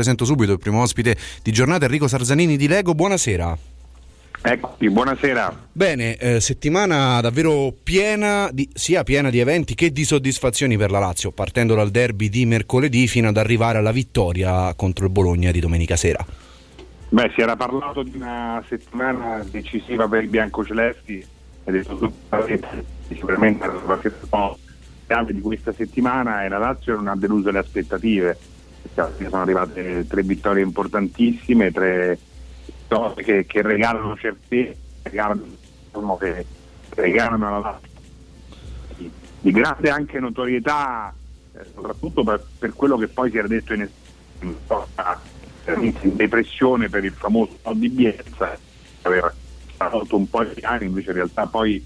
presento subito il primo ospite di giornata, Enrico Sarzanini di Lego. Buonasera. Eccoci, buonasera. Bene, eh, settimana davvero piena, di, sia piena di eventi che di soddisfazioni per la Lazio, partendo dal derby di mercoledì fino ad arrivare alla vittoria contro il Bologna di domenica sera. Beh, si era parlato di una settimana decisiva per i biancocelesti ed è sicuramente la di questa settimana e la Lazio non ha deluso le aspettative. Sono arrivate tre vittorie importantissime, tre che, che regalano certezze, regalano, diciamo, che regalano alla di, di grande anche notorietà, eh, soprattutto per, per, quello che poi si era detto in, in, in depressione per il famoso no di Bielsa, aveva fatto un po' di anni, invece in realtà poi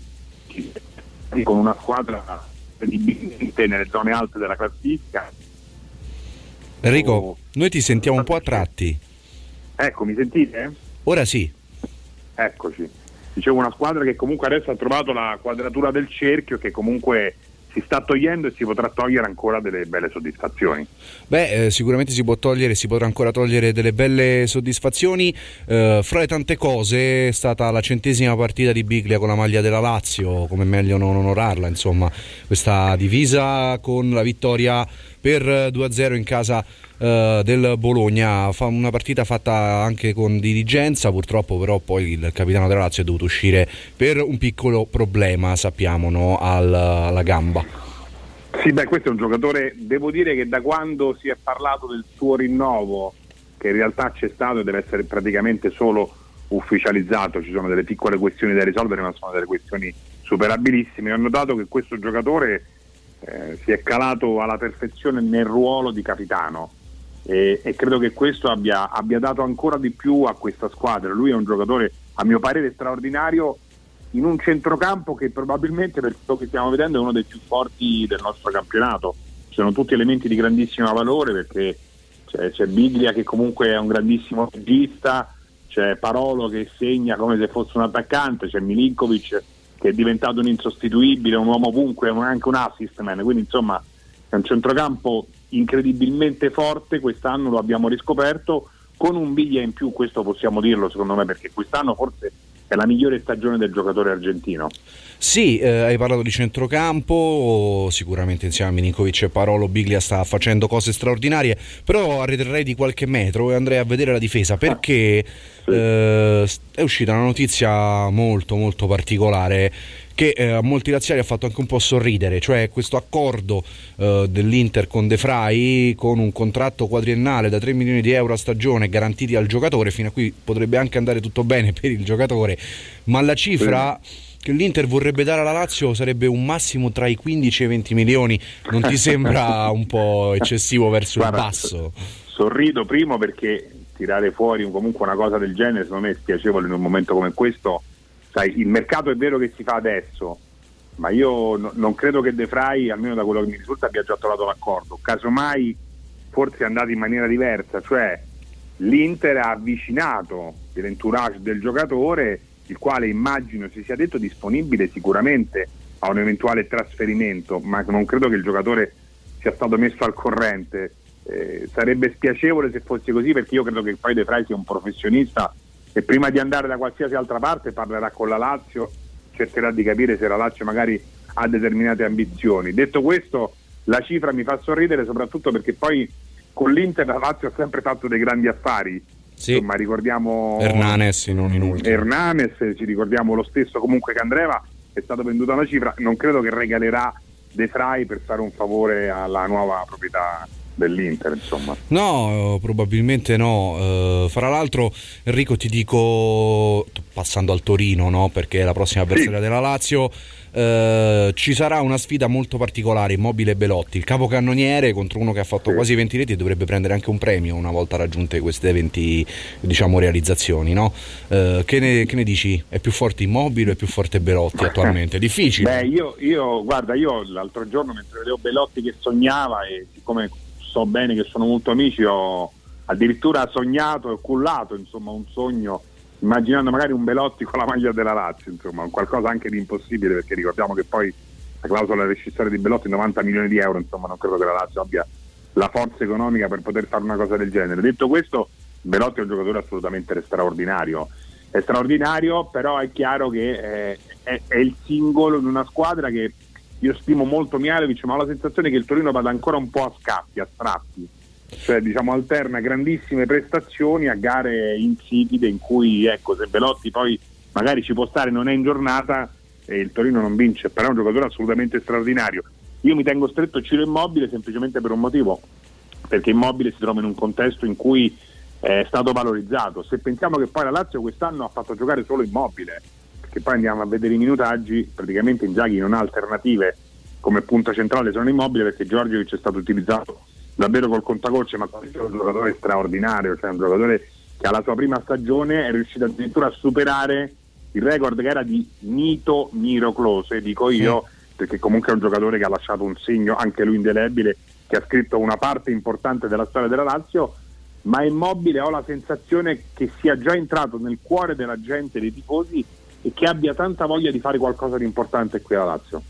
con una squadra credibilmente nelle zone alte della classifica. Enrico, noi ti sentiamo un po' a tratti. Ecco, mi sentite? Ora sì. Eccoci. Dicevo una squadra che comunque adesso ha trovato la quadratura del cerchio che comunque si sta togliendo e si potrà togliere ancora delle belle soddisfazioni. Beh, eh, sicuramente si può togliere, si potrà ancora togliere delle belle soddisfazioni. Eh, fra le tante cose è stata la centesima partita di Biglia con la maglia della Lazio, come meglio non onorarla, insomma, questa divisa con la vittoria per 2-0 in casa Uh, del Bologna, fa una partita fatta anche con dirigenza, purtroppo però poi il capitano della Lazio è dovuto uscire per un piccolo problema, sappiamo, no? Al, alla gamba. Sì, beh, questo è un giocatore, devo dire che da quando si è parlato del suo rinnovo, che in realtà c'è stato e deve essere praticamente solo ufficializzato, ci sono delle piccole questioni da risolvere, ma sono delle questioni superabilissime, ho notato che questo giocatore eh, si è calato alla perfezione nel ruolo di capitano e, e credo che questo abbia, abbia, dato ancora di più a questa squadra. Lui è un giocatore, a mio parere, straordinario in un centrocampo che probabilmente per quello che stiamo vedendo è uno dei più forti del nostro campionato. Sono tutti elementi di grandissimo valore perché c'è, c'è Biglia che comunque è un grandissimo regista, c'è Parolo che segna come se fosse un attaccante, c'è Milinkovic che è diventato un insostituibile, un uomo ovunque, anche un assist man, quindi insomma è un centrocampo incredibilmente forte, quest'anno lo abbiamo riscoperto, con un biglia in più, questo possiamo dirlo secondo me, perché quest'anno forse è la migliore stagione del giocatore argentino. Sì, eh, hai parlato di centrocampo, sicuramente insieme a Milinkovic e Parolo Biglia sta facendo cose straordinarie, però arretrerei di qualche metro e andrei a vedere la difesa perché sì. eh, è uscita una notizia molto molto particolare che eh, a molti laziali ha fatto anche un po' sorridere, cioè questo accordo eh, dell'Inter con De Frey con un contratto quadriennale da 3 milioni di euro a stagione garantiti al giocatore, fino a qui potrebbe anche andare tutto bene per il giocatore, ma la cifra... che l'Inter vorrebbe dare alla Lazio sarebbe un massimo tra i 15 e i 20 milioni. Non ti sembra un po' eccessivo verso Guarda, il basso? Sorrido primo perché tirare fuori comunque una cosa del genere secondo me è spiacevole in un momento come questo sai, il mercato è vero che si fa adesso, ma io no, non credo che De Frey, almeno da quello che mi risulta, abbia già trovato l'accordo. Casomai forse è andato in maniera diversa, cioè l'Inter ha avvicinato l'entourage del giocatore, il quale immagino si sia detto disponibile sicuramente a un eventuale trasferimento, ma non credo che il giocatore sia stato messo al corrente. Eh, sarebbe spiacevole se fosse così perché io credo che poi De Frey sia un professionista e prima di andare da qualsiasi altra parte parlerà con la Lazio, cercherà di capire se la Lazio magari ha determinate ambizioni. Detto questo, la cifra mi fa sorridere soprattutto perché poi con l'Inter la Lazio ha sempre fatto dei grandi affari. Sì. Insomma, ricordiamo Hernanes non in ultimo. Hernanes, ci ricordiamo lo stesso comunque che Andreva è stato venduto una cifra, non credo che regalerà De Frey per fare un favore alla nuova proprietà dell'Inter, insomma. No, probabilmente no. Uh, fra l'altro, Enrico, ti dico, passando al Torino, no? perché è la prossima avversaria sì. della Lazio. Uh, ci sarà una sfida molto particolare, Immobile Belotti, il capocannoniere contro uno che ha fatto sì. quasi 20 reti e dovrebbe prendere anche un premio una volta raggiunte queste 20 diciamo, realizzazioni. No? Uh, che, ne, che, ne, dici? È più forte Immobile o è più forte Belotti attualmente? È difficile. Beh, io, io, guarda, io l'altro giorno mentre vedevo Belotti che sognava e siccome so bene che sono molto amici, ho addirittura sognato e cullato insomma, un sogno immaginando magari un Belotti con la maglia della Lazio, insomma, qualcosa anche di impossibile perché ricordiamo che poi la clausola rescissoria di Belotti è 90 milioni di euro, insomma non credo che la Lazio abbia la forza economica per poter fare una cosa del genere. Detto questo, Belotti è un giocatore assolutamente straordinario. È straordinario, però è chiaro che eh, è, è, il singolo in una squadra che io stimo molto Mialovic, ma ho la sensazione che il Torino vada ancora un po' a scatti, a strappi. Cioè, diciamo, alterna grandissime prestazioni a gare insipide in cui, ecco, se Belotti poi magari ci può stare, non è in giornata e il Torino non vince, però è un giocatore assolutamente straordinario. Io mi tengo stretto Ciro Immobile semplicemente per un motivo, perché Immobile si trova in un contesto in cui è stato valorizzato. Se pensiamo che poi la Lazio quest'anno ha fatto giocare solo Immobile, perché poi andiamo a vedere i minutaggi, praticamente Inzaghi non ha alternative come punta centrale sono Immobile perché Giorgio è stato utilizzato davvero col contagocce, ma questo è un giocatore straordinario, cioè un giocatore che alla sua prima stagione è riuscito addirittura a superare il record che era di Nito Miroclose, dico io, perché comunque è un giocatore che ha lasciato un segno, anche lui indelebile, che ha scritto una parte importante della storia della Lazio, ma Immobile ho la sensazione che sia già entrato nel cuore della gente, dei tifosi, e che abbia tanta voglia di fare qualcosa di importante qui alla Lazio.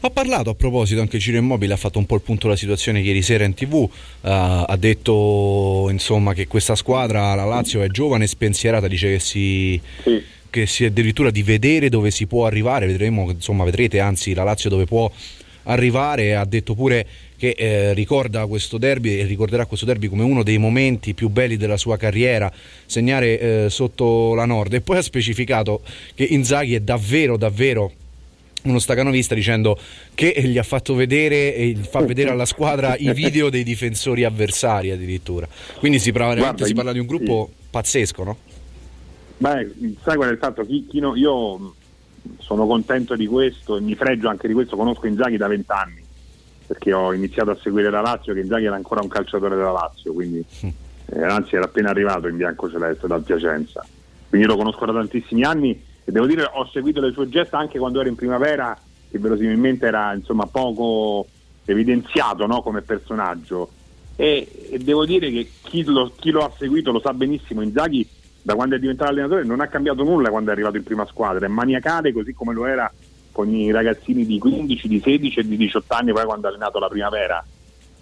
Ha parlato a proposito anche Ciro Immobile, ha fatto un po' il punto della situazione ieri sera in tv, uh, ha detto insomma, che questa squadra, la Lazio, è giovane e spensierata, dice che si... Sì che si è addirittura di vedere dove si può arrivare, vedremo, insomma, vedrete anzi la Lazio dove può arrivare, ha detto pure che eh, ricorda questo derby e ricorderà questo derby come uno dei momenti più belli della sua carriera, segnare eh, sotto la Nord e poi ha specificato che Inzaghi è davvero davvero uno stacanovista dicendo che gli ha fatto vedere e fa vedere alla squadra i video dei difensori avversari addirittura. Quindi si Guarda, si parla di un gruppo sì. pazzesco, no? Beh, sai qual è il fatto? Chi, chi no, io sono contento di questo e mi fregio anche di questo, conosco Inzaghi da vent'anni perché ho iniziato a seguire la Lazio che Inzaghi era ancora un calciatore della Lazio, quindi eh, anzi era appena arrivato in bianco celeste dal Piacenza. Quindi lo conosco da tantissimi anni e devo dire ho seguito le sue gesta anche quando ero in primavera che verosimilmente era insomma poco evidenziato no, come personaggio e, e, devo dire che chi lo, chi lo ha seguito lo sa benissimo, Inzaghi da quando è diventato allenatore non ha cambiato nulla quando è arrivato in prima squadra, è maniacale così come lo era con i ragazzini di 15, di 16 e di 18 anni poi quando ha allenato la primavera.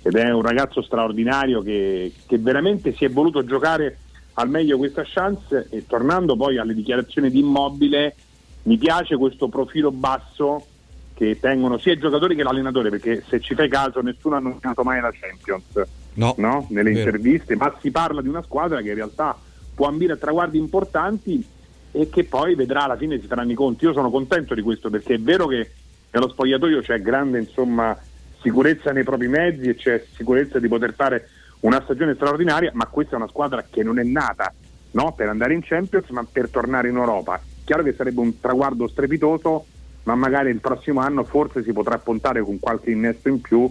Ed è un ragazzo straordinario che, che veramente si è voluto giocare al meglio questa chance. E tornando poi alle dichiarazioni di Immobile mi piace questo profilo basso che tengono sia i giocatori che l'allenatore perché se ci fai caso nessuno ha nominato mai la Champions. No, no? nelle interviste ma si parla di una squadra che in realtà può ambire a traguardi importanti e che poi vedrà alla fine si faranno i conti. Io sono contento di questo perché è vero che nello spogliatoio c'è grande insomma, sicurezza nei propri mezzi e c'è sicurezza di poter fare una stagione straordinaria, ma questa è una squadra che non è nata no? per andare in Champions ma per tornare in Europa. Chiaro che sarebbe un traguardo strepitoso, ma magari il prossimo anno forse si potrà puntare con qualche innesto in più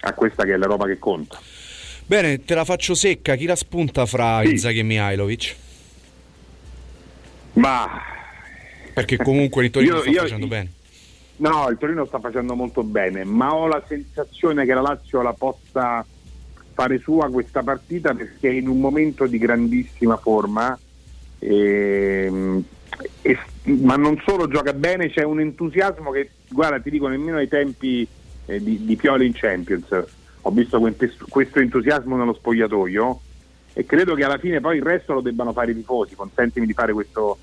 a questa che è l'Europa che conta. Bene, te la faccio secca. Chi la spunta fra sì. Inzaghi e Mihailovic? Ma... Perché comunque il Torino io, sta io, facendo io, bene. No, il Torino sta facendo molto bene, ma ho la sensazione che la Lazio la possa fare sua questa partita perché è in un momento di grandissima forma. E, ehm, e, ma non solo gioca bene, c'è un entusiasmo che, guarda, ti dico, nemmeno ai tempi eh, di, di Pioli in Champions ho visto questo entusiasmo nello spogliatoio e credo che alla fine poi il resto lo debbano fare i tifosi, consentimi di fare questo,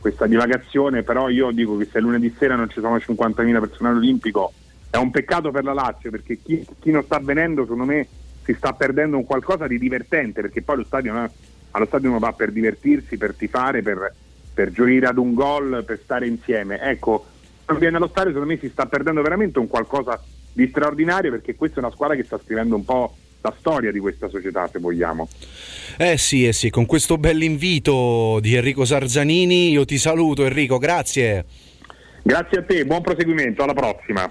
questa divagazione, però io dico che se lunedì sera non ci sono 50.000 persone all'Olimpico è un peccato per la Lazio perché chi, chi, non sta venendo secondo me si sta perdendo un qualcosa di divertente perché poi lo stadio, no? allo stadio uno va per divertirsi, per tifare, per, per gioire ad un gol, per stare insieme. Ecco, non viene allo stadio secondo me si sta perdendo veramente un qualcosa di straordinario perché questa è una squadra che sta scrivendo un po' la storia di questa società, se vogliamo. Eh sì, eh sì, con questo bell'invito di Enrico Sarzanini io ti saluto Enrico, grazie. Grazie a te, buon proseguimento, alla prossima.